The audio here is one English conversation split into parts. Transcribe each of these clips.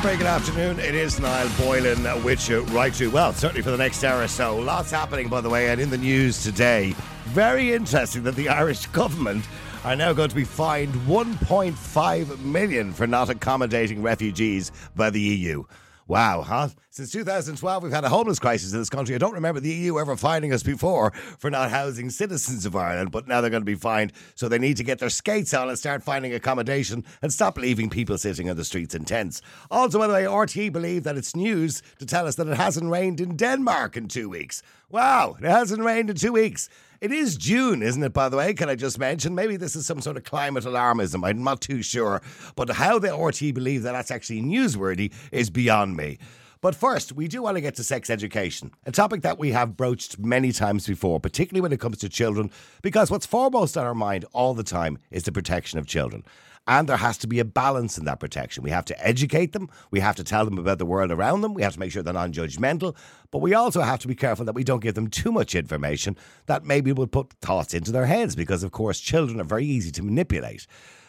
very good afternoon. It is Niall Boylan uh, with uh, you right to well, certainly for the next hour or so. Lots happening, by the way, and in the news today. Very interesting that the Irish government are now going to be fined 1.5 million for not accommodating refugees by the EU. Wow, huh? Since 2012, we've had a homeless crisis in this country. I don't remember the EU ever fining us before for not housing citizens of Ireland, but now they're going to be fined. So they need to get their skates on and start finding accommodation and stop leaving people sitting on the streets in tents. Also, by the way, RTE believe that it's news to tell us that it hasn't rained in Denmark in two weeks. Wow, it hasn't rained in two weeks. It is June, isn't it, by the way? Can I just mention? Maybe this is some sort of climate alarmism. I'm not too sure. But how the RT believe that that's actually newsworthy is beyond me. But first, we do want to get to sex education, a topic that we have broached many times before, particularly when it comes to children, because what's foremost on our mind all the time is the protection of children. And there has to be a balance in that protection. We have to educate them. We have to tell them about the world around them. We have to make sure they're non judgmental. But we also have to be careful that we don't give them too much information that maybe will put thoughts into their heads because, of course, children are very easy to manipulate.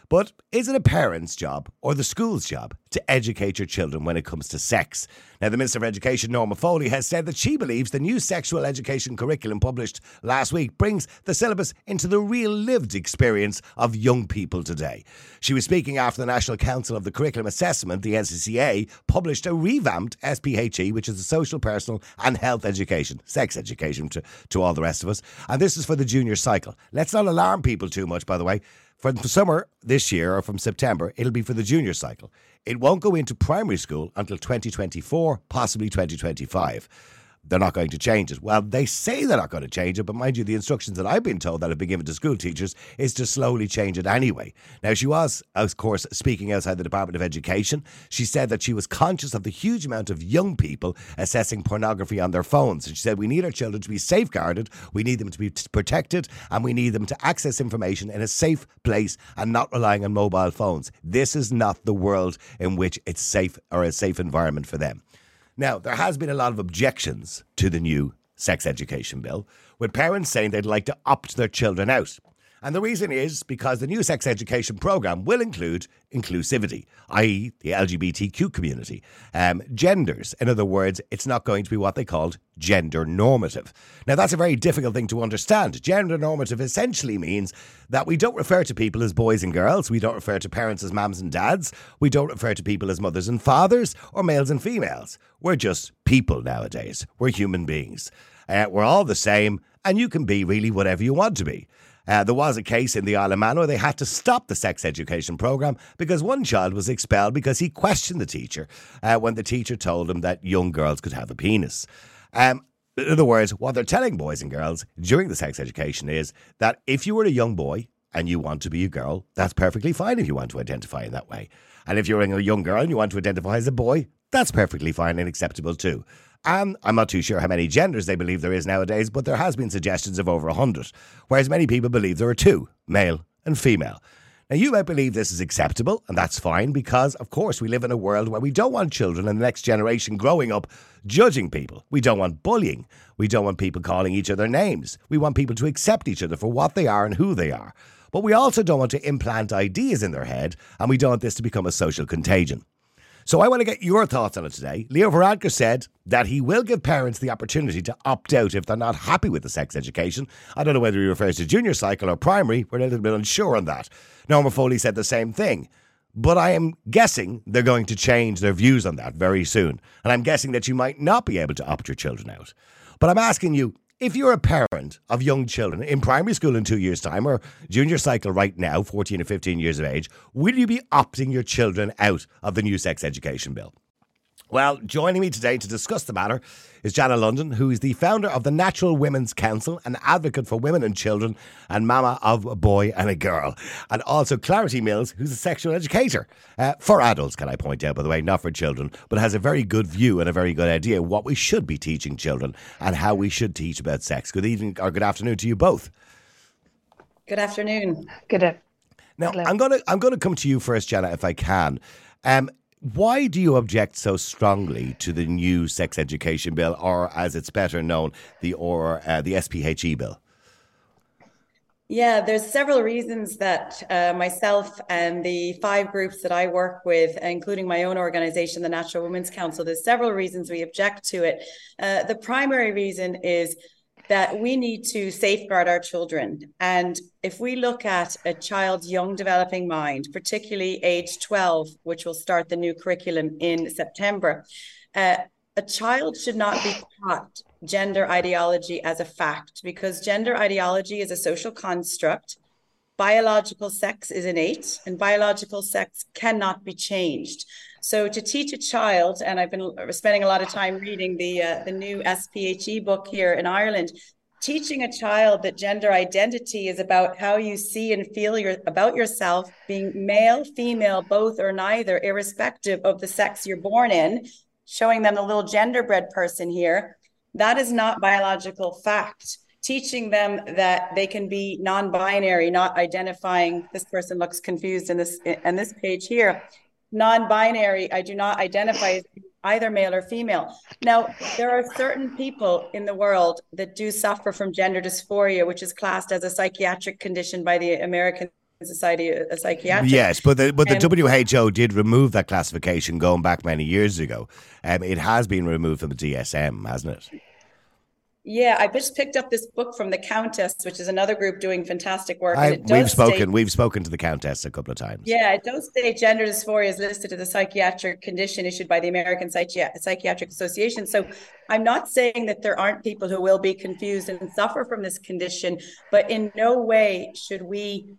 But is it a parent's job or the school's job to educate your children when it comes to sex? Now, the Minister of Education, Norma Foley, has said that she believes the new sexual education curriculum published last week brings the syllabus into the real lived experience of young people today. She was speaking after the National Council of the Curriculum Assessment, the NCCA, published a revamped SPHE, which is a social, personal, and health education, sex education to, to all the rest of us. And this is for the junior cycle. Let's not alarm people too much, by the way. From summer this year or from September, it'll be for the junior cycle. It won't go into primary school until 2024, possibly 2025 they're not going to change it. Well, they say they're not going to change it, but mind you, the instructions that I've been told that have been given to school teachers is to slowly change it anyway. Now, she was, of course, speaking outside the Department of Education. She said that she was conscious of the huge amount of young people assessing pornography on their phones. And she said, we need our children to be safeguarded, we need them to be protected, and we need them to access information in a safe place and not relying on mobile phones. This is not the world in which it's safe or a safe environment for them. Now, there has been a lot of objections to the new sex education bill, with parents saying they'd like to opt their children out. And the reason is because the new sex education programme will include inclusivity, i.e., the LGBTQ community, um, genders. In other words, it's not going to be what they called gender normative. Now, that's a very difficult thing to understand. Gender normative essentially means that we don't refer to people as boys and girls, we don't refer to parents as mums and dads, we don't refer to people as mothers and fathers, or males and females. We're just people nowadays. We're human beings. Uh, we're all the same, and you can be really whatever you want to be. Uh, there was a case in the Isle of Man where they had to stop the sex education program because one child was expelled because he questioned the teacher uh, when the teacher told him that young girls could have a penis. Um, in other words, what they're telling boys and girls during the sex education is that if you were a young boy and you want to be a girl, that's perfectly fine if you want to identify in that way. And if you're a young girl and you want to identify as a boy, that's perfectly fine and acceptable too. And I'm not too sure how many genders they believe there is nowadays, but there has been suggestions of over 100, whereas many people believe there are two, male and female. Now, you might believe this is acceptable, and that's fine because, of course, we live in a world where we don't want children and the next generation growing up judging people. We don't want bullying. We don't want people calling each other names. We want people to accept each other for what they are and who they are. But we also don't want to implant ideas in their head, and we don't want this to become a social contagion. So I want to get your thoughts on it today. Leo Varadkar said that he will give parents the opportunity to opt out if they're not happy with the sex education. I don't know whether he refers to junior cycle or primary. We're a little bit unsure on that. Norma Foley said the same thing. But I am guessing they're going to change their views on that very soon. And I'm guessing that you might not be able to opt your children out. But I'm asking you, if you're a parent of young children in primary school in two years' time or junior cycle right now, 14 or 15 years of age, will you be opting your children out of the new sex education bill? Well, joining me today to discuss the matter is Jana Lunden, who is the founder of the Natural Women's Council, an advocate for women and children, and mama of a boy and a girl. And also Clarity Mills, who's a sexual educator uh, for adults, can I point out, by the way, not for children, but has a very good view and a very good idea what we should be teaching children and how we should teach about sex. Good evening or good afternoon to you both. Good afternoon. Good. Now, I'm going to I'm going to come to you first, Jana, if I can. Um, why do you object so strongly to the new sex education bill, or as it's better known, the or uh, the SPHE bill? Yeah, there's several reasons that uh, myself and the five groups that I work with, including my own organization, the Natural Women's Council, there's several reasons we object to it. Uh, the primary reason is that we need to safeguard our children. And if we look at a child's young developing mind, particularly age 12, which will start the new curriculum in September, uh, a child should not be taught gender ideology as a fact because gender ideology is a social construct. Biological sex is innate, and biological sex cannot be changed. So, to teach a child, and I've been spending a lot of time reading the uh, the new SPHE book here in Ireland, teaching a child that gender identity is about how you see and feel your, about yourself, being male, female, both or neither, irrespective of the sex you're born in, showing them the little genderbread person here that is not biological fact. Teaching them that they can be non-binary, not identifying this person looks confused in this in this page here. Non-binary, I do not identify as either male or female. Now, there are certain people in the world that do suffer from gender dysphoria, which is classed as a psychiatric condition by the American Society of Psychiatry. Yes, but the but the um, WHO did remove that classification going back many years ago. Um, it has been removed from the DSM, hasn't it? Yeah, I just picked up this book from the Countess, which is another group doing fantastic work. I, we've spoken. State, we've spoken to the Countess a couple of times. Yeah, it does say gender dysphoria is listed as a psychiatric condition issued by the American Psychi- Psychiatric Association. So I'm not saying that there aren't people who will be confused and suffer from this condition, but in no way should we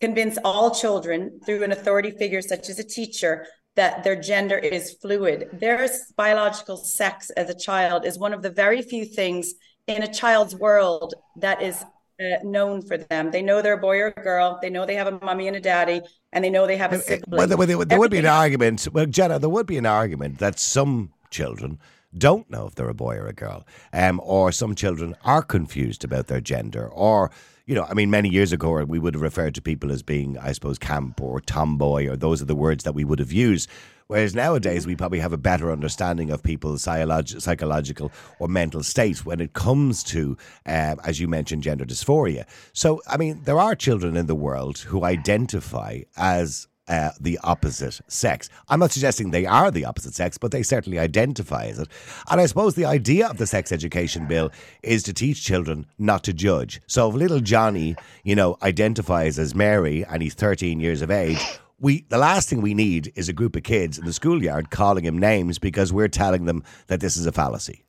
convince all children through an authority figure such as a teacher that their gender is fluid. Their biological sex as a child is one of the very few things in a child's world that is uh, known for them. They know they're a boy or a girl. They know they have a mommy and a daddy, and they know they have a sibling. Well, there, there would be an argument. Well, Jenna, there would be an argument that some children don't know if they're a boy or a girl, um, or some children are confused about their gender, or you know, I mean, many years ago, we would have referred to people as being, I suppose, camp or tomboy, or those are the words that we would have used. Whereas nowadays, we probably have a better understanding of people's psychological or mental state when it comes to, uh, as you mentioned, gender dysphoria. So, I mean, there are children in the world who identify as uh, the opposite sex. I'm not suggesting they are the opposite sex, but they certainly identify as it. And I suppose the idea of the sex education bill is to teach children not to judge. So if little Johnny, you know, identifies as Mary and he's 13 years of age, we the last thing we need is a group of kids in the schoolyard calling him names because we're telling them that this is a fallacy.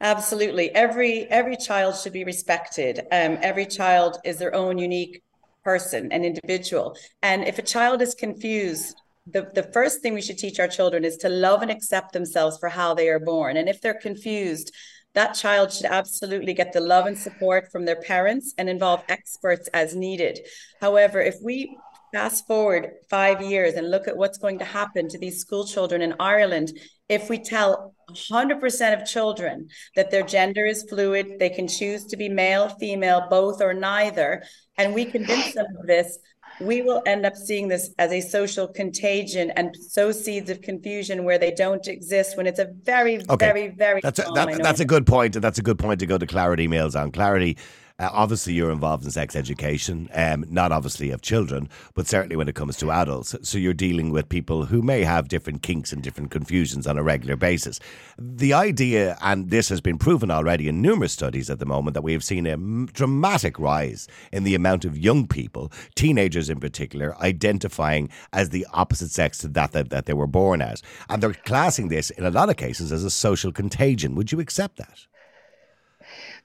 Absolutely. Every every child should be respected. Um, every child is their own unique person, an individual. And if a child is confused, the, the first thing we should teach our children is to love and accept themselves for how they are born. And if they're confused, that child should absolutely get the love and support from their parents and involve experts as needed. However, if we fast forward five years and look at what's going to happen to these school children in Ireland if we tell 100% of children that their gender is fluid, they can choose to be male, female, both, or neither, and we convince them of this, we will end up seeing this as a social contagion and sow seeds of confusion where they don't exist when it's a very, okay. very, very. That's a, that, that's a good point, point. that's a good point to go to Clarity Mills on. Clarity uh, obviously, you're involved in sex education, um, not obviously of children, but certainly when it comes to adults. So you're dealing with people who may have different kinks and different confusions on a regular basis. The idea, and this has been proven already in numerous studies at the moment, that we have seen a dramatic rise in the amount of young people, teenagers in particular, identifying as the opposite sex to that, that, that they were born as. And they're classing this, in a lot of cases, as a social contagion. Would you accept that?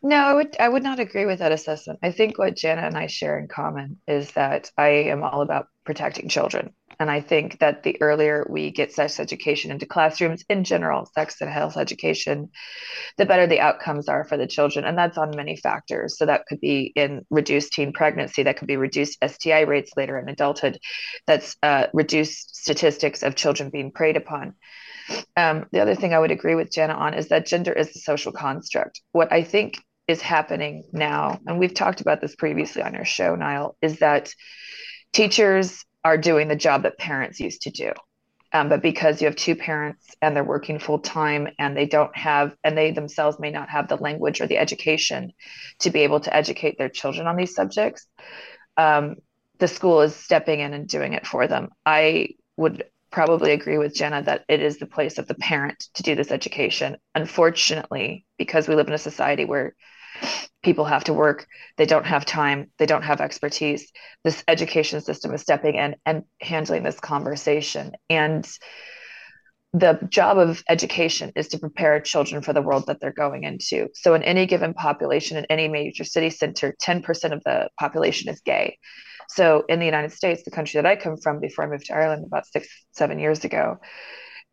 No, I would I would not agree with that assessment. I think what Jana and I share in common is that I am all about protecting children. And I think that the earlier we get sex education into classrooms in general, sex and health education, the better the outcomes are for the children. And that's on many factors. So that could be in reduced teen pregnancy, that could be reduced STI rates later in adulthood, that's uh, reduced statistics of children being preyed upon. Um, the other thing I would agree with Jenna on is that gender is a social construct. What I think is happening now, and we've talked about this previously on our show, Niall, is that teachers are doing the job that parents used to do. Um, but because you have two parents and they're working full time and they don't have, and they themselves may not have the language or the education to be able to educate their children on these subjects, um, the school is stepping in and doing it for them. I would probably agree with Jenna that it is the place of the parent to do this education. Unfortunately, because we live in a society where people have to work, they don't have time, they don't have expertise, this education system is stepping in and handling this conversation. And the job of education is to prepare children for the world that they're going into. So, in any given population, in any major city center, 10% of the population is gay. So in the United States, the country that I come from before I moved to Ireland about six, seven years ago,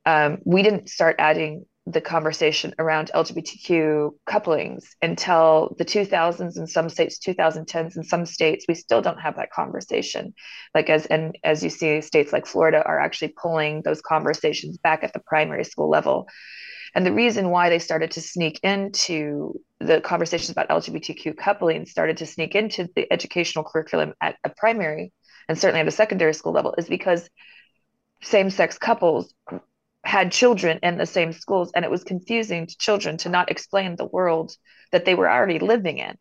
um, we didn't start adding the conversation around LGBTQ couplings until the 2000s in some states, 2010s in some states. We still don't have that conversation. Like as and as you see, states like Florida are actually pulling those conversations back at the primary school level. And the reason why they started to sneak into the conversations about LGBTQ coupling started to sneak into the educational curriculum at a primary and certainly at a secondary school level is because same sex couples had children in the same schools and it was confusing to children to not explain the world that they were already living in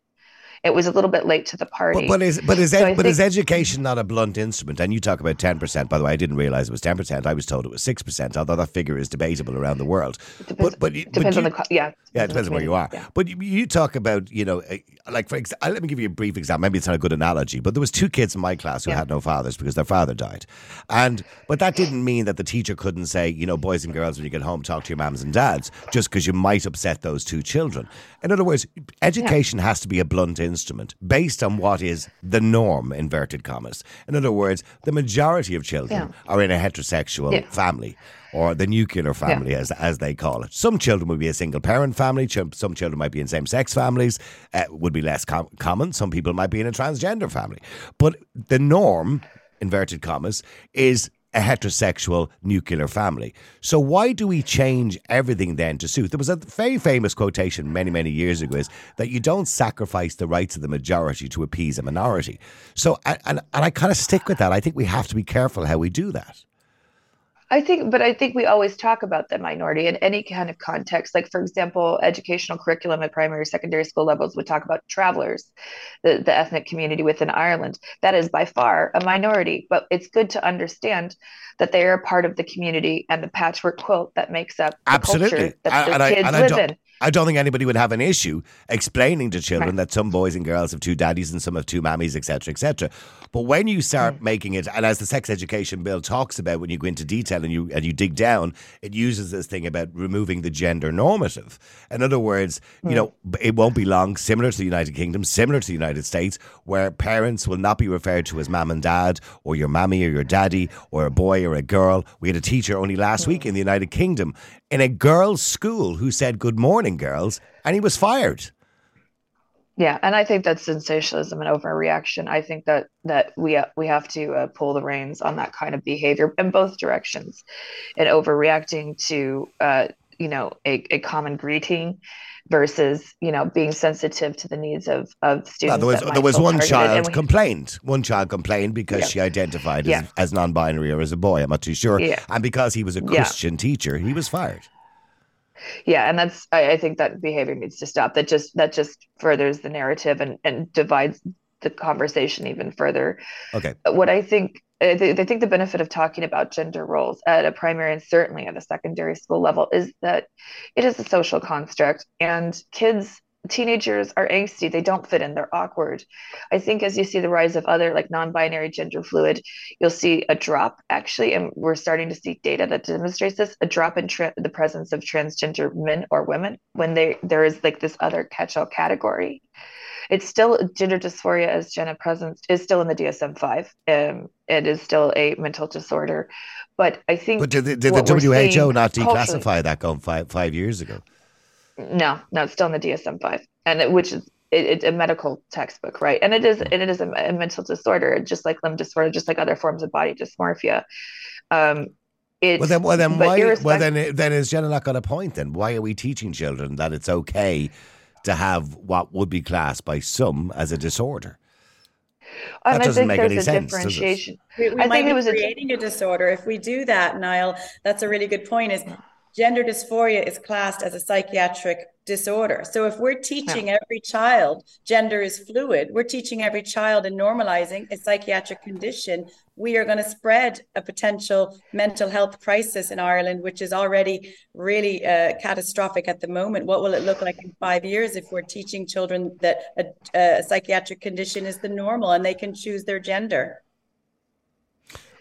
it was a little bit late to the party. But, but is but is so ed, but think, is education not a blunt instrument? And you talk about ten percent. By the way, I didn't realize it was ten percent. I was told it was six percent. Although that figure is debatable around the world. Depends, but but depends but you, on the yeah yeah it depends on where you are. Yeah. But you, you, talk about you know eh, like for example, let me give you a brief example. Maybe it's not a good analogy, but there was two kids in my class who yeah. had no fathers because their father died, and but that didn't mean that the teacher couldn't say you know boys and girls when you get home talk to your mums and dads just because you might upset those two children. In other words, education yeah. has to be a blunt instrument based based on what is the norm, inverted commas. In other words, the majority of children yeah. are in a heterosexual yeah. family or the nuclear family, yeah. as as they call it. Some children would be a single parent family. Some children might be in same sex families. Uh, would be less com- common. Some people might be in a transgender family. But the norm, inverted commas, is a heterosexual nuclear family. So why do we change everything then to suit? There was a very famous quotation many, many years ago is that you don't sacrifice the rights of the majority to appease a minority. So, and, and I kind of stick with that. I think we have to be careful how we do that. I think, but I think we always talk about the minority in any kind of context. Like, for example, educational curriculum at primary, secondary school levels would talk about travelers, the, the ethnic community within Ireland. That is by far a minority, but it's good to understand that they are a part of the community and the patchwork quilt that makes up the Absolutely. culture that the kids I, live in. I don't think anybody would have an issue explaining to children right. that some boys and girls have two daddies and some have two mammies, etc., etc. But when you start mm. making it, and as the sex education bill talks about, when you go into detail and you and you dig down, it uses this thing about removing the gender normative. In other words, mm. you know, it won't be long, similar to the United Kingdom, similar to the United States, where parents will not be referred to as mom and dad, or your mammy or your daddy, or a boy or a girl. We had a teacher only last mm. week in the United Kingdom in a girls' school who said good morning, girls, and he was fired. Yeah, and I think that's sensationalism and overreaction. I think that that we we have to uh, pull the reins on that kind of behavior in both directions, and overreacting to uh, you know a, a common greeting versus you know being sensitive to the needs of of students. Well, there was there was one child we, complained. One child complained because yeah. she identified yeah. as, as, non-binary or as a boy. I'm not too sure. Yeah. And because he was a Christian teacher, he was fired. Yeah, and that's I, I think that behavior needs to stop. That just that just furthers the narrative and and divides the conversation even further. Okay. What I think Uh, I think the benefit of talking about gender roles at a primary and certainly at a secondary school level is that it is a social construct and kids teenagers are angsty. They don't fit in. They're awkward. I think as you see the rise of other like non-binary gender fluid you'll see a drop actually and we're starting to see data that demonstrates this a drop in tra- the presence of transgender men or women when they there is like this other catch-all category it's still gender dysphoria as Jenna presence is still in the DSM-5. Um, it is still a mental disorder, but I think. But did the, did the WHO not declassify that going five five years ago? No, no, it's still in the DSM-5, and it, which is it, it's a medical textbook, right? And it is and it is a, a, mental disorder, just like limb disorder, just like other forms of body dysmorphia. Um, it's, well then, well then, why? Well then, then is Jenna not got a point? Then why are we teaching children that it's okay to have what would be classed by some as a disorder? That doesn't make any sense. Differentiation. We, we I might think be it was creating a, a disorder. If we do that, Niall, that's a really good point. Is gender dysphoria is classed as a psychiatric disorder. So if we're teaching yeah. every child gender is fluid, we're teaching every child and normalizing a psychiatric condition, we are going to spread a potential mental health crisis in Ireland, which is already really uh, catastrophic at the moment. What will it look like in five years if we're teaching children that a, a psychiatric condition is the normal and they can choose their gender?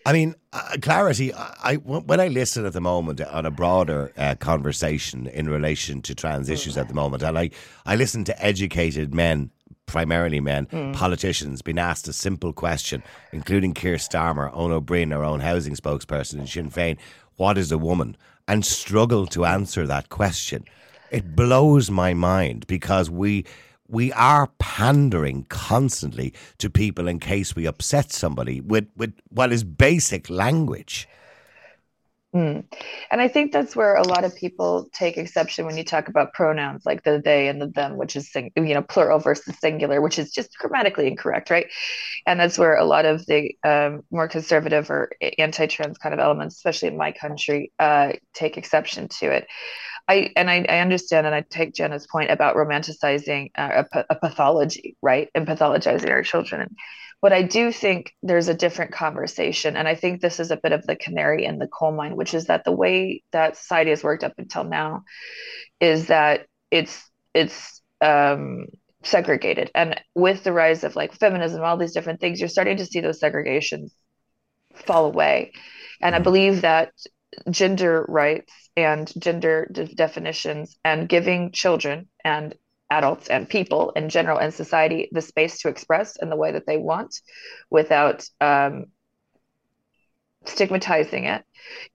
I mean, uh, clarity. I, when I listen at the moment on a broader uh, conversation in relation to trans issues at the moment, and I, I listen to educated men, primarily men, mm. politicians, being asked a simple question, including Keir Starmer, Ó Broin, our own housing spokesperson in Sinn Féin, what is a woman, and struggle to answer that question. It blows my mind because we we are pandering constantly to people in case we upset somebody with, with what is basic language. Mm. And I think that's where a lot of people take exception when you talk about pronouns like the they and the them, which is sing- you know plural versus singular, which is just grammatically incorrect, right? And that's where a lot of the um, more conservative or anti-trans kind of elements, especially in my country, uh, take exception to it. I and I, I, understand, and I take Jenna's point about romanticizing uh, a, a, pathology, right, and pathologizing our children. But I do think there's a different conversation, and I think this is a bit of the canary in the coal mine, which is that the way that society has worked up until now is that it's it's um, segregated, and with the rise of like feminism, all these different things, you're starting to see those segregations fall away. And I believe that gender rights and gender de- definitions and giving children and adults and people in general in society the space to express in the way that they want without um, stigmatizing it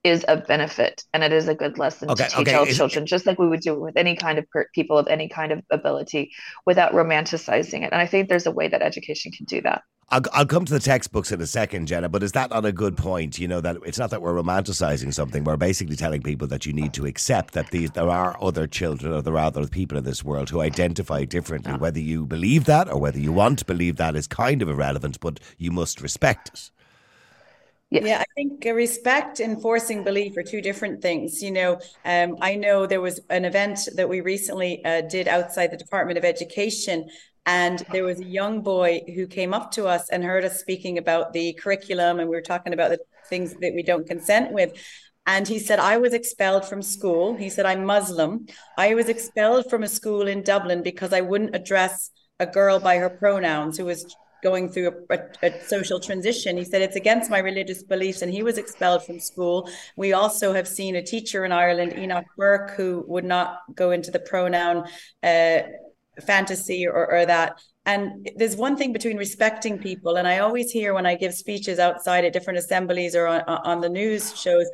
is a benefit and it is a good lesson okay, to teach okay. all children just like we would do with any kind of per- people of any kind of ability without romanticizing it and i think there's a way that education can do that I'll, I'll come to the textbooks in a second, Jenna, but is that not a good point? You know, that it's not that we're romanticizing something. We're basically telling people that you need to accept that these, there are other children or there are other people in this world who identify differently. Whether you believe that or whether you want to believe that is kind of irrelevant, but you must respect it. Yes. Yeah, I think respect and forcing belief are two different things. You know, um, I know there was an event that we recently uh, did outside the Department of Education and there was a young boy who came up to us and heard us speaking about the curriculum, and we were talking about the things that we don't consent with. And he said, I was expelled from school. He said, I'm Muslim. I was expelled from a school in Dublin because I wouldn't address a girl by her pronouns who was going through a, a, a, social transition. He said, It's against my religious beliefs. And he was expelled from school. We also have seen a teacher in Ireland, Enoch Burke, who would not go into the pronoun. Uh, fantasy or, or that. And there's one thing between respecting people and i always hear when i give speeches outside at different assemblies or on, on the news shows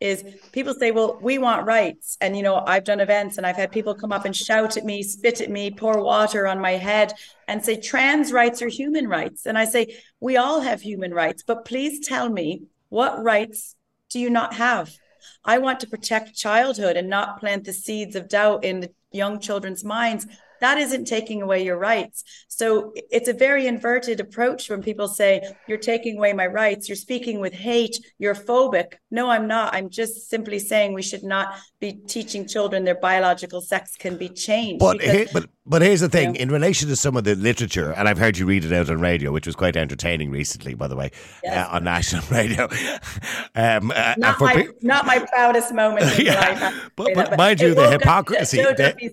is people say well we want rights. And you know i've done events and i've had people come up and shout at me spit at me pour water on my head and say trans rights are human rights. And i say we all have human rights but please tell me what rights do you not have? I want to protect childhood and not plant the seeds of doubt in the young children's minds that isn't taking away your rights. So it's a very inverted approach when people say, You're taking away my rights, you're speaking with hate, you're phobic. No, I'm not. I'm just simply saying we should not be teaching children their biological sex can be changed. But, because, but but here's the thing: know, in relation to some of the literature, and I've heard you read it out on radio, which was quite entertaining recently, by the way, yes. uh, on national radio. um, uh, not, my, pe- not my proudest moment in yeah, life. But, but, but mind you, the hypocrisy. Joe, Duffy's,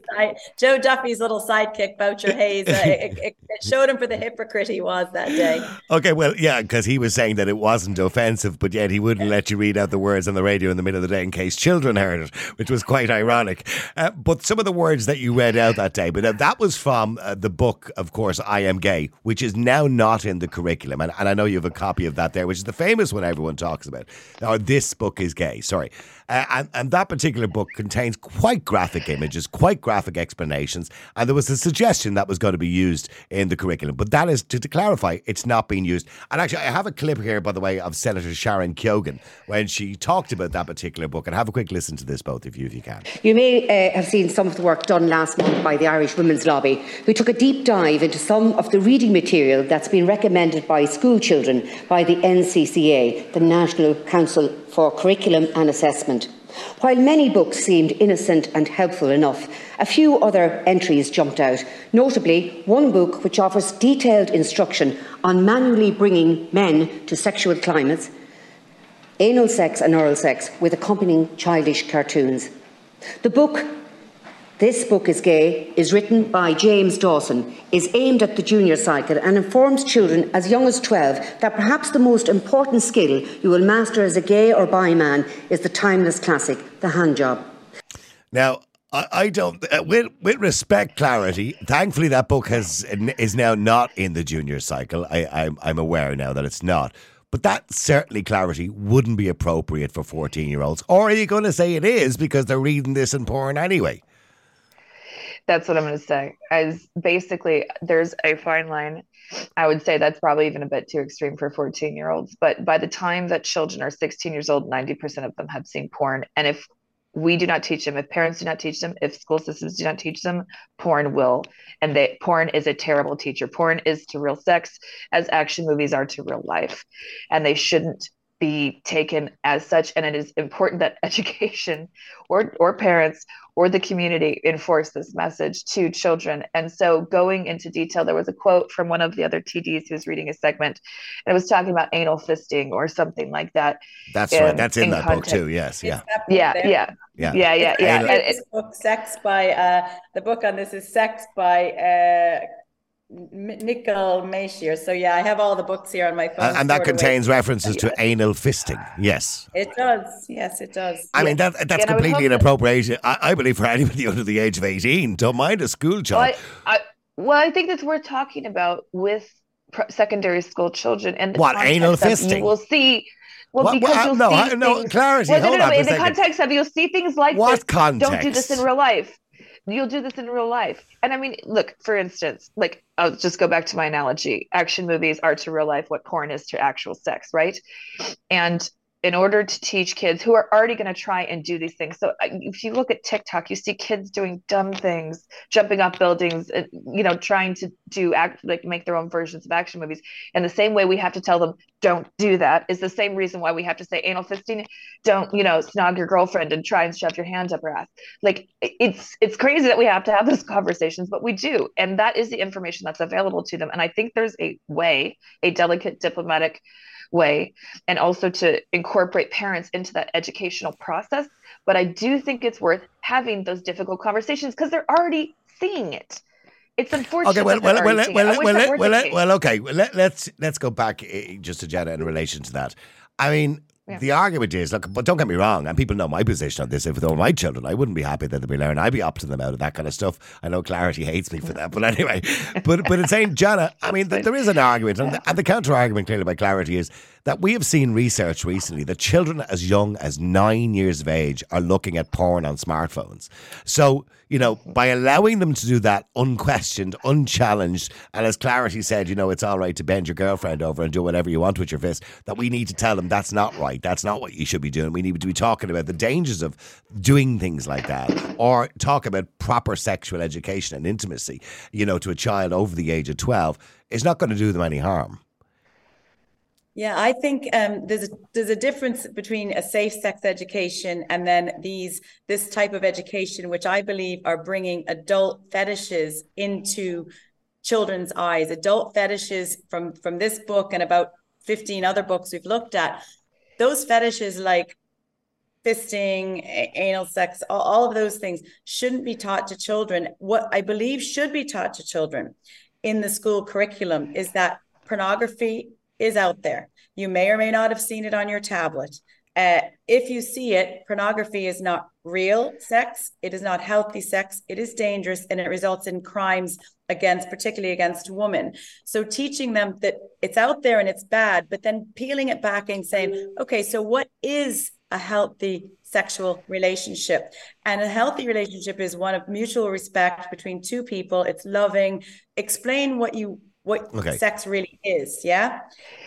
Joe, Duffy's, little sidekick, Boucher Hayes, uh, it, it, it, showed him for the hypocrite he was that day. Okay, well, yeah, because he was saying that it wasn't offensive, but yet he wouldn't let you read out the words on the radio in the middle of the day in case children heard it, which was quite ironic. Uh, but some of the words that you read out that day, but uh, that was from uh, the book, of course, I Am Gay, which is now not in the curriculum. And, and I know you have a copy of that there, which is the famous one everyone talks about. Now, this book is gay, sorry. Uh, and, and that particular book contains quite graphic images, quite graphic explanations, and there was a suggestion that was going to be used in the curriculum. But that is, to, to clarify, it's not being used. And actually, I have a clip here, by the way, of Senator Sharon Keoghan when she talked about that particular book. And have a quick listen to this, both of you, if you can. You may uh, have seen some of the work done last month by the Irish Lobby, who took a deep dive into some of the reading material that's been recommended by school children by the NCCA, the National Council for Curriculum and Assessment. While many books seemed innocent and helpful enough, a few other entries jumped out, notably one book which offers detailed instruction on manually bringing men to sexual climates, anal sex and oral sex, with accompanying childish cartoons. The book this book is gay, is written by James Dawson, is aimed at the junior cycle and informs children as young as 12 that perhaps the most important skill you will master as a gay or bi man is the timeless classic, the hand job. Now, I, I don't, uh, with, with respect, clarity. Thankfully, that book has is now not in the junior cycle. I, I'm, I'm aware now that it's not. But that certainly clarity wouldn't be appropriate for 14 year olds. Or are you going to say it is because they're reading this in porn anyway? That's what I'm going to say. As basically, there's a fine line. I would say that's probably even a bit too extreme for 14 year olds. But by the time that children are 16 years old, 90% of them have seen porn. And if we do not teach them, if parents do not teach them, if school systems do not teach them, porn will. And they, porn is a terrible teacher. Porn is to real sex as action movies are to real life. And they shouldn't be taken as such and it is important that education or or parents or the community enforce this message to children. And so going into detail there was a quote from one of the other tds who was reading a segment and it was talking about anal fisting or something like that that's in, right that's in, in that context. book too. Yes yeah. Yeah, yeah. Yeah. Yeah yeah yeah. yeah it's book sex by uh the book on this is sex by uh Nicole Maishier. So yeah, I have all the books here on my phone. And, and that contains away. references to anal fisting. Yes. It does. Yes, it does. I mean that that's yeah, completely inappropriate. I, I, believe for anybody under the age of eighteen, don't mind a school child. Well, I, I, well, I think that's worth talking about with secondary school children and what anal fisting. We'll see. Well, what, because you'll no, see no, things, clarity. Well, no, no, no, in the context of you'll see things like what this. Context? Don't do this in real life you'll do this in real life. And I mean, look, for instance, like I'll just go back to my analogy. Action movies are to real life what porn is to actual sex, right? And in order to teach kids who are already going to try and do these things. So if you look at TikTok, you see kids doing dumb things, jumping off buildings, you know, trying to do act like make their own versions of action movies. And the same way we have to tell them don't do that is the same reason why we have to say anal fisting, don't, you know, snog your girlfriend and try and shove your hand up her ass. Like it's it's crazy that we have to have those conversations, but we do. And that is the information that's available to them. And I think there's a way, a delicate diplomatic way and also to incorporate parents into that educational process but i do think it's worth having those difficult conversations because they're already seeing it it's unfortunate. Okay, well, well, well, well, well, well, well, well, okay. Let, let's let's go back eh, just to Jenna in relation to that. I mean, yeah. The argument is, look, but don't get me wrong, and people know my position on this. If they were my children, I wouldn't be happy that they'd be learning. I'd be opting them out of that kind of stuff. I know Clarity hates me for that, but anyway. But but it's saying, Jana, I mean, th- there is an argument, and the, and the counter argument clearly by Clarity is that we have seen research recently that children as young as nine years of age are looking at porn on smartphones. So you know, by allowing them to do that unquestioned, unchallenged, and as Clarity said, you know, it's all right to bend your girlfriend over and do whatever you want with your fist, that we need to tell them that's not right. That's not what you should be doing. We need to be talking about the dangers of doing things like that or talk about proper sexual education and intimacy, you know, to a child over the age of 12 is not going to do them any harm. Yeah, I think um, there's a, there's a difference between a safe sex education and then these this type of education, which I believe are bringing adult fetishes into children's eyes. Adult fetishes from from this book and about 15 other books we've looked at. Those fetishes like fisting, anal sex, all, all of those things shouldn't be taught to children. What I believe should be taught to children in the school curriculum is that pornography is out there. You may or may not have seen it on your tablet. Uh, if you see it, pornography is not real sex. It is not healthy sex. It is dangerous and it results in crimes against, particularly against women. So teaching them that it's out there and it's bad, but then peeling it back and saying, okay, so what is a healthy sexual relationship. And a healthy relationship is one of mutual respect between two people. It's loving. Explain what you what okay. sex really is. Yeah.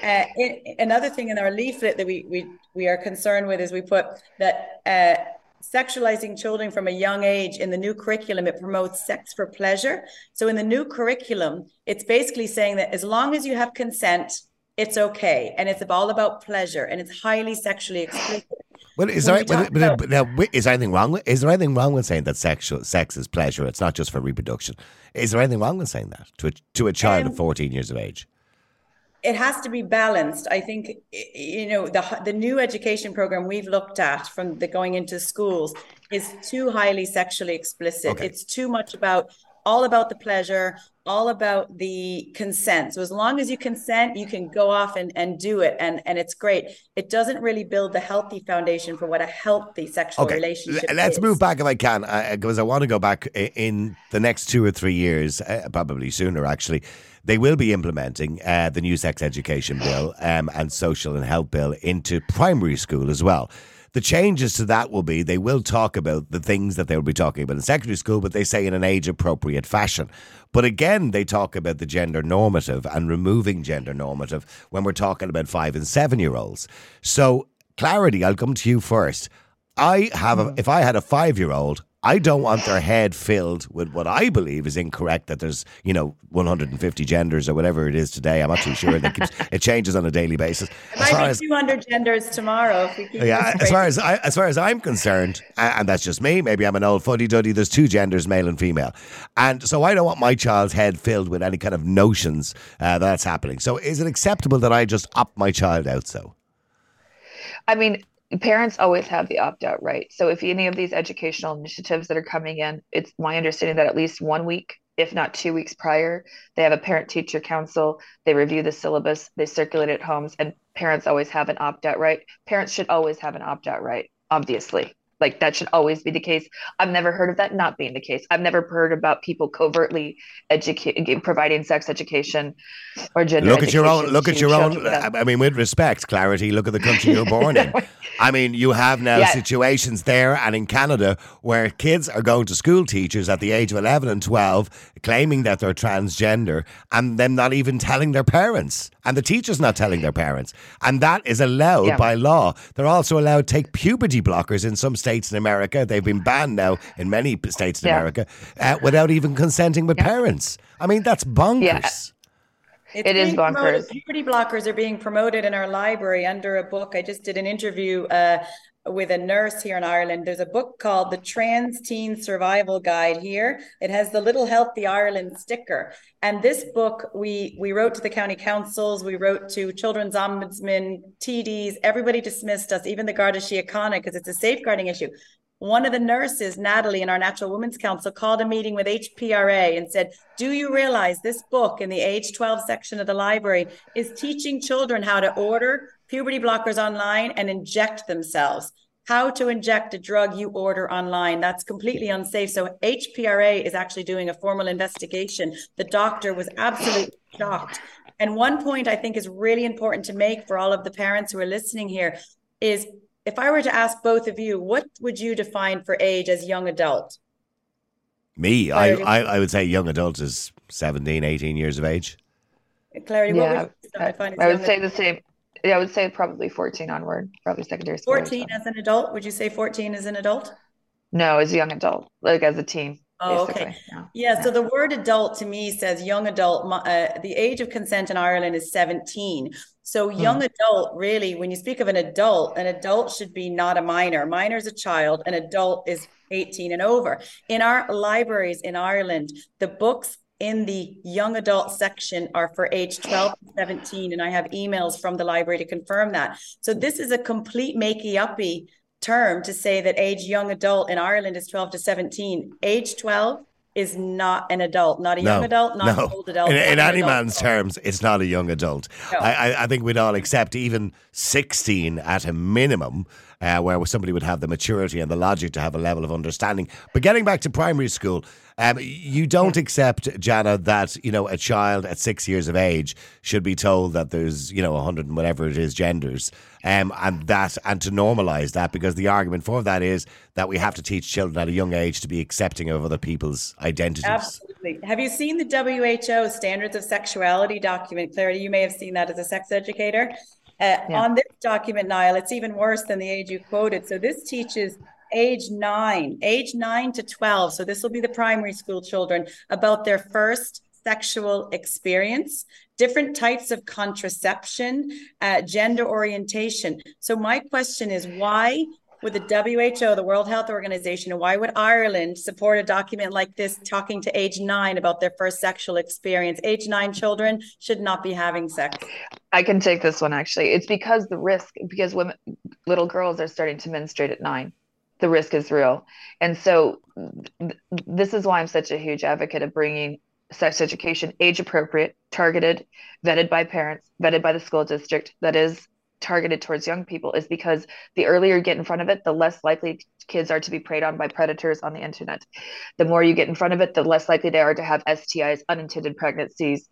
Uh, it, another thing in our leaflet that we we we are concerned with is we put that. Uh, sexualizing children from a young age in the new curriculum it promotes sex for pleasure so in the new curriculum it's basically saying that as long as you have consent it's okay and it's all about pleasure and it's highly sexually explicit well, is there, but, but, now, is there anything wrong with is there anything wrong with saying that sexual sex is pleasure? It's not just for reproduction. Is there anything wrong with saying that to a to a child um, of fourteen years of age? It has to be balanced. I think you know the the new education program we've looked at from the going into schools is too highly sexually explicit. Okay. It's too much about all about the pleasure, all about the consent. So as long as you consent, you can go off and, and do it. And, and it's great. It doesn't really build the healthy foundation for what a healthy sexual okay. relationship Let's is. move back if I can, because uh, I want to go back in the next two or three years, uh, probably sooner actually. They will be implementing uh, the new sex education bill um, and social and health bill into primary school as well. The changes to that will be they will talk about the things that they'll be talking about in secondary school, but they say in an age appropriate fashion. But again, they talk about the gender normative and removing gender normative when we're talking about five and seven year olds. So, Clarity, I'll come to you first. I have a, mm. if I had a five year old, I don't want their head filled with what I believe is incorrect that there's, you know, 150 genders or whatever it is today. I'm not too sure. That keeps, it changes on a daily basis. It might be as, 200 genders tomorrow. yeah, as far as I, as far as I'm concerned, and that's just me. Maybe I'm an old fuddy duddy. There's two genders, male and female, and so I don't want my child's head filled with any kind of notions uh, that's happening. So, is it acceptable that I just opt my child out? So, I mean, parents always have the opt out right. So if any of these educational initiatives that are coming in, it's my understanding that at least one week, if not two weeks prior, they have a parent teacher council, they review the syllabus, they circulate at homes, and parents always have an opt out right. Parents should always have an opt out right, obviously. Like that should always be the case. I've never heard of that not being the case. I've never heard about people covertly educate, providing sex education or gender. Look at your own. Look at your own. I mean, with respect, clarity. Look at the country you're born in. I mean, you have now yeah. situations there and in Canada where kids are going to school teachers at the age of 11 and 12 claiming that they're transgender and them not even telling their parents and the teachers not telling their parents. And that is allowed yeah. by law. They're also allowed to take puberty blockers in some states in America. They've been banned now in many states in yeah. America uh, without even consenting with parents. I mean, that's bonkers. It's it is bonkers. Puberty blockers are being promoted in our library under a book. I just did an interview uh, with a nurse here in Ireland. There's a book called The Trans Teen Survival Guide here. It has the Little Healthy Ireland sticker. And this book we we wrote to the county councils, we wrote to children's ombudsman, TDs, everybody dismissed us, even the Garda Síochána, because it's a safeguarding issue one of the nurses, Natalie, in our Natural Women's Council, called a meeting with HPRA and said, Do you realize this book in the age 12 section of the library is teaching children how to order puberty blockers online and inject themselves? How to inject a drug you order online. That's completely unsafe. So, HPRA is actually doing a formal investigation. The doctor was absolutely shocked. And one point I think is really important to make for all of the parents who are listening here is if I were to ask both of you, what would you define for age as young adult? Me, I, I, I, would say young adult is 17, 18 years of age. Clarity, yeah, would I, I would say adult? the same. Yeah, I would say probably 14 onward, probably secondary school. 14 as an adult? Would you say 14 as an adult? No, as a young adult, like as a teen. Oh, okay. Yeah. yeah. So the word adult to me says young adult. Uh, the age of consent in Ireland is 17. So hmm. young adult, really, when you speak of an adult, an adult should be not a minor. Minor is a child. An adult is 18 and over. In our libraries in Ireland, the books in the young adult section are for age 12 to 17 and i have emails from the library to confirm that so this is a complete makey uppy term to say that age young adult in Ireland is 12 to 17. Age 12 is not an adult, not a young no, adult, not no. an old adult. In, in any man's adult. terms, it's not a young adult. No. I, I, think we'd all accept even 16 at a minimum uh, where somebody would have the maturity and the logic to have a level of understanding. But getting back to primary school, um, you don't accept, Jana, that you know a child at six years of age should be told that there's you know a hundred and whatever it is genders, um, and that and to normalise that because the argument for that is that we have to teach children at a young age to be accepting of other people's identities. Absolutely. Have you seen the WHO Standards of Sexuality document, Clarity? You may have seen that as a sex educator. Uh, yeah. On this document, Niall, it's even worse than the age you quoted. So this teaches age nine, age nine to 12. So this will be the primary school children about their first sexual experience, different types of contraception, uh, gender orientation. So my question is why would the WHO, the World Health Organization, and why would Ireland support a document like this talking to age nine about their first sexual experience? Age nine children should not be having sex. I can take this one actually. It's because the risk, because women, little girls are starting to menstruate at nine the risk is real. And so th- this is why I'm such a huge advocate of bringing sex education age appropriate, targeted, vetted by parents, vetted by the school district that is targeted towards young people is because the earlier you get in front of it, the less likely kids are to be preyed on by predators on the internet. The more you get in front of it, the less likely they are to have STIs, unintended pregnancies,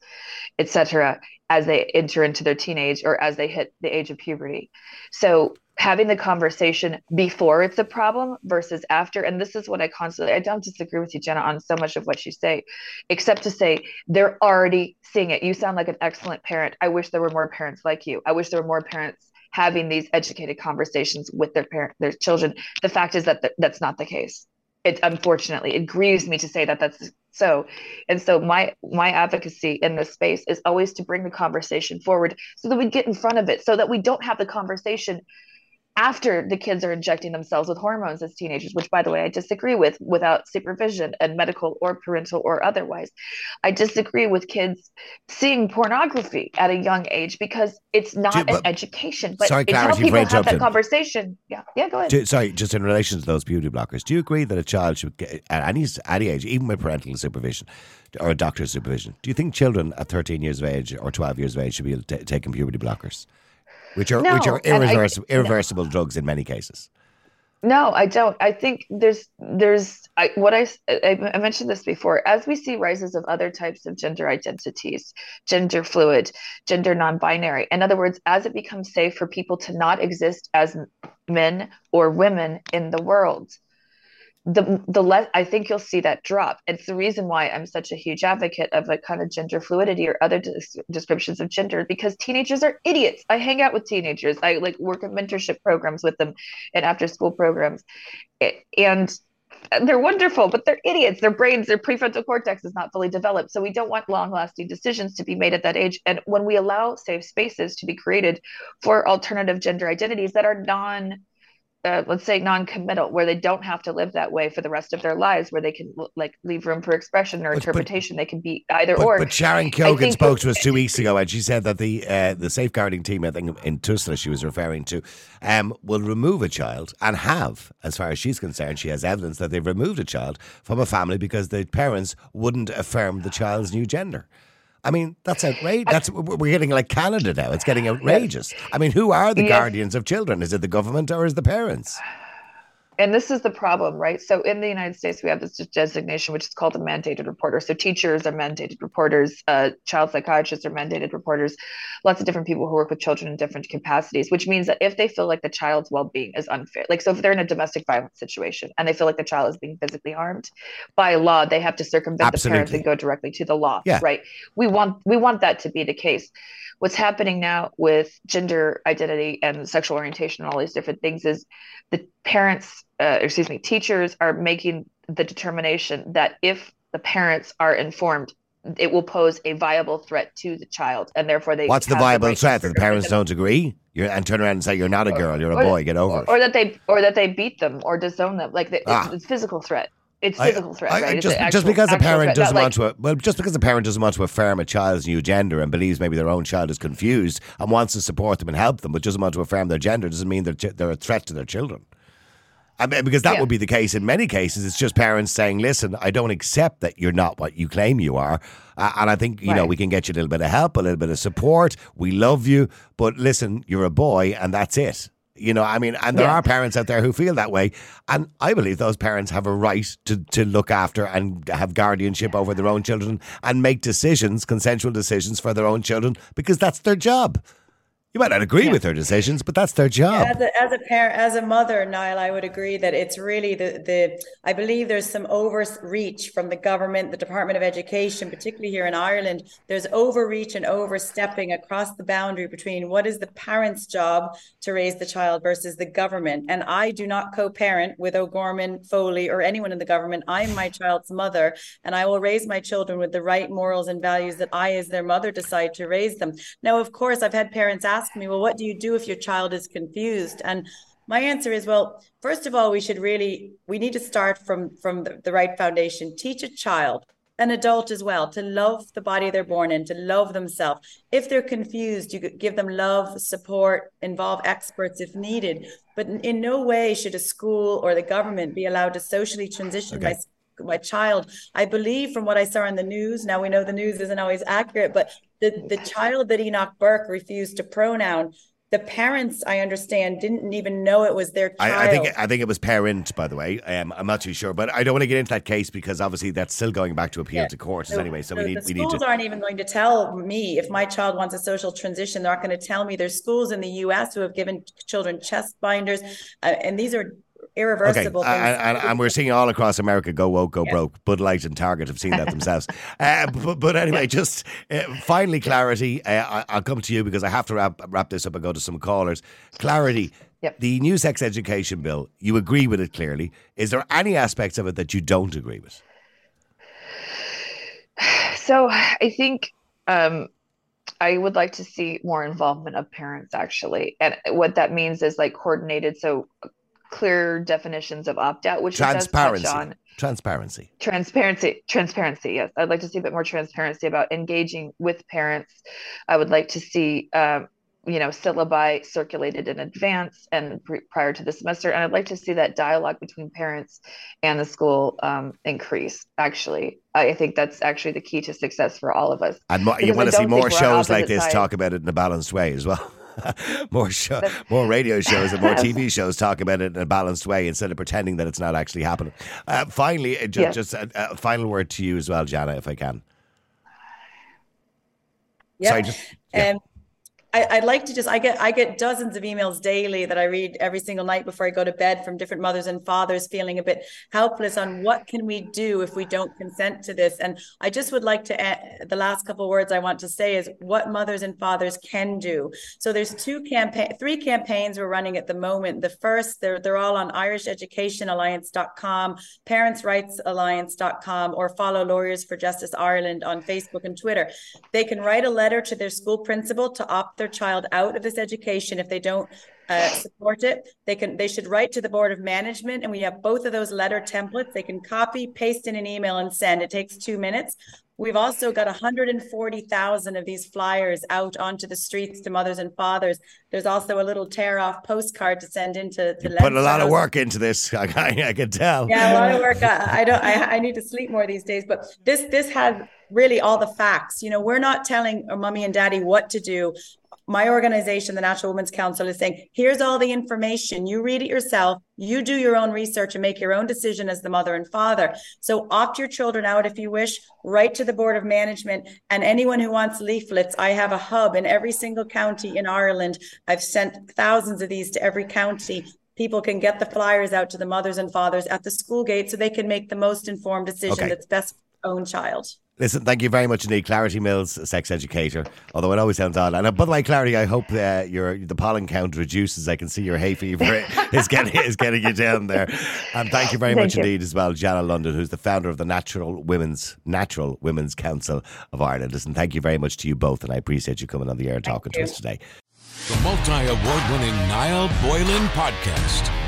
etc., as they enter into their teenage or as they hit the age of puberty. So having the conversation before it's a problem versus after. And this is what i constantly i don't disagree with you Jana on so much of what you say except to say they're already seeing it. You sound like an excellent parent. I wish there were more parents like you. I wish there were more parents having these educated conversations with their parent their children. The fact is that th- that's not the case. It unfortunately it grieves me to say that that's so. And so my my advocacy in this space is always to bring the conversation forward so that we get in front of it so that we don't have the conversation after the kids are injecting themselves with hormones as teenagers, which, by the way, I disagree with without supervision and medical or parental or otherwise. I disagree with kids seeing pornography at a young age because it's not Do, an education. But sorry, how people have that conversation. Yeah, yeah, go ahead. Do, sorry, just in relation to those puberty blockers, do you agree that a child should get at any any age, even with parental supervision or a doctor's supervision, do you think children at 13 years of age or 12 years of age should be taking puberty blockers? Which are no, which are irreversible, I, irreversible no. drugs in many cases. No, I don't. I think there's there's I, what I, I mentioned this before. As we see rises of other types of gender identities, gender fluid, gender non-binary. In other words, as it becomes safe for people to not exist as men or women in the world, the the less I think you'll see that drop. It's the reason why I'm such a huge advocate of a kind of gender fluidity or other des- descriptions of gender because teenagers are idiots. I hang out with teenagers. I like work in mentorship programs with them and after school programs, and they're wonderful, but they're idiots. Their brains, their prefrontal cortex is not fully developed. So we don't want long lasting decisions to be made at that age. And when we allow safe spaces to be created for alternative gender identities that are non uh, let's say non-committal where they don't have to live that way for the rest of their lives where they can like leave room for expression or but, interpretation but, they can be either but, or. but sharon Keogan spoke to us two weeks ago and she said that the uh, the safeguarding team i think in Tusla she was referring to um, will remove a child and have as far as she's concerned. She has evidence that they've removed a child from a family because the parents wouldn't affirm the child's new gender I mean, that's outrageous. That's we're getting like Canada now. It's getting outrageous. I mean, who are the yes. guardians of children? Is it the government or is the parents? And this is the problem, right? So in the United States, we have this designation, which is called a mandated reporter. So teachers are mandated reporters, uh, child psychiatrists are mandated reporters, lots of different people who work with children in different capacities, which means that if they feel like the child's well-being is unfair, like so if they're in a domestic violence situation and they feel like the child is being physically harmed, by law they have to circumvent Absolutely. the parents and go directly to the law, yeah. right? We want we want that to be the case what's happening now with gender identity and sexual orientation and all these different things is the parents uh, excuse me teachers are making the determination that if the parents are informed it will pose a viable threat to the child and therefore they what's the viable the right threat? That the parents don't agree? You're, and turn around and say you're not a girl you're a boy get over or, it. or that they or that they beat them or disown them. Like the, ah. it's, it's physical threat it's physical threat, I, right? Just, actual, just because a parent threat, doesn't want like, to, well, just because a parent doesn't want to affirm a child's new gender and believes maybe their own child is confused and wants to support them and help them, but doesn't want to affirm their gender, doesn't mean they're they're a threat to their children. I mean, because that yeah. would be the case in many cases. It's just parents saying, "Listen, I don't accept that you're not what you claim you are," uh, and I think you right. know we can get you a little bit of help, a little bit of support. We love you, but listen, you're a boy, and that's it. You know, I mean, and there Yeah. are parents out there who feel that way. And I believe those parents have a right to, to look after and have guardianship over their own children and make decisions, consensual decisions for their own children because that's their job. You might not agree Yeah. with their decisions, but that's their job. As a, as a parent, as a mother, Niall, I would agree that it's really the, the, I believe there's some overreach from the government, the Department of Education, particularly here in Ireland. There's overreach and overstepping across the boundary between what is the parent's job to raise the child versus the government. And I do not co parent with O'Gorman, Foley, or anyone in the government. I'm my child's mother, and I will raise my children with the right morals and values that I, as their mother, decide to raise them. Now, of course, I've had parents ask me, well, what do you do if your child is confused? And my answer is, well, first of all, we should really, we need to start from, from the, the right foundation. Teach a child, an adult as well, to love the body they're born in, to love themselves. If they're confused, you could give them love, support, involve experts if needed. But in, no way should a school or the government be allowed to socially transition Okay. my my child. I believe from what I saw in the news. Now we know the news isn't always accurate, but the the child that Enoch Burke refused to pronoun, the parents, I understand, didn't even know it was their child. I, I think I think it was parent, by the way. Um, I'm not too sure, but I don't want to get into that case because obviously that's still going back to appeal Yeah. to courts So- anyway. So, so we need the we need schools to. aren't even going to tell me if my child wants a social transition. They're not going to tell me. There's schools in the U.S. who have given children chest binders, uh, and these are Okay, irreversible and, things. and, and we're seeing all across America go woke, go Yeah. broke. Bud Light and Target have seen that themselves. uh, but, but anyway, just uh, finally, clarity. Uh, I, I'll come to you because I have to wrap wrap this up and go to some callers. Clarity. Yep. The new sex education bill. You agree with it clearly. Is there any aspects of it that you don't agree with? So I think um, I would like to see more involvement of parents actually, and what that means is like coordinated, so clear definitions of opt out, which Transparency. on Transparency. transparency. Transparency, yes, I'd like to see a bit more transparency about engaging with parents. I would like to see. Um, you know, syllabi circulated in advance and pre- prior to the semester. And I'd like to see that dialogue between parents and the school um, increase. Actually, I think that's actually the key to success for all of us. And mo- you want to see more think we're on shows like this talk about it in a balanced way as well. more show, more radio shows and more TV shows talk about it in a balanced way instead of pretending that it's not actually happening. Uh, finally, uh, ju- Yes. just a, a final word to you as well, Jana, if I can. Yeah. Sorry, just yeah. Um, I, I'd like to just I get I get dozens of emails daily that I read every single night before I go to bed from different mothers and fathers feeling a bit helpless on what can we do if we don't consent to this. And I just would like to add, the last couple words I want to say is what mothers and fathers can do. So there's two campaign three campaigns we're running at the moment. The first they're they're all on irisheducationalliance.com, parentsrightsalliance.com or follow Lawyers for Justice Ireland on Facebook and Twitter. They can write a letter to their school principal to opt their child out of this education if they don't uh, support it. They can they should write to the board of management, and we have both of those letter templates. They can copy, paste in an email, and send. It takes two minutes. We've also got 140,000 of these flyers out onto the streets to mothers and fathers. There's also a little tear off postcard to send into to Put a lot of work into this. I, I, I can tell. Yeah, a lot of work. I, I don't. I, I need to sleep more these days. But this this has really all the facts. You know, we're not telling our mummy and daddy what to do. My organization, the Natural Women's Council, is saying, here's all the information. You read it yourself. You do your own research and make your own decision as the mother and father. So opt your children out if you wish. Write to the Board of Management and anyone who wants leaflets. I have a hub in every single county in Ireland. I've sent thousands of these to every county people can get the flyers out to the mothers and fathers at the school gate so they can make the most informed decision Okay. that's best for their own child. Listen, thank you very much indeed, Clarity Mills, a sex educator. Although it always sounds odd. And uh, by the way, Clarity, I hope uh, your the pollen count reduces. I can see your hay fever is getting is getting you down there. And thank you very Thank much you. indeed as well, Jana Lunden, who's the founder of the Natural Women's Natural Women's Council of Ireland. Listen, thank you very much to you both, and I appreciate you coming on the air and talking to us today. The multi award winning Niall Boylan podcast.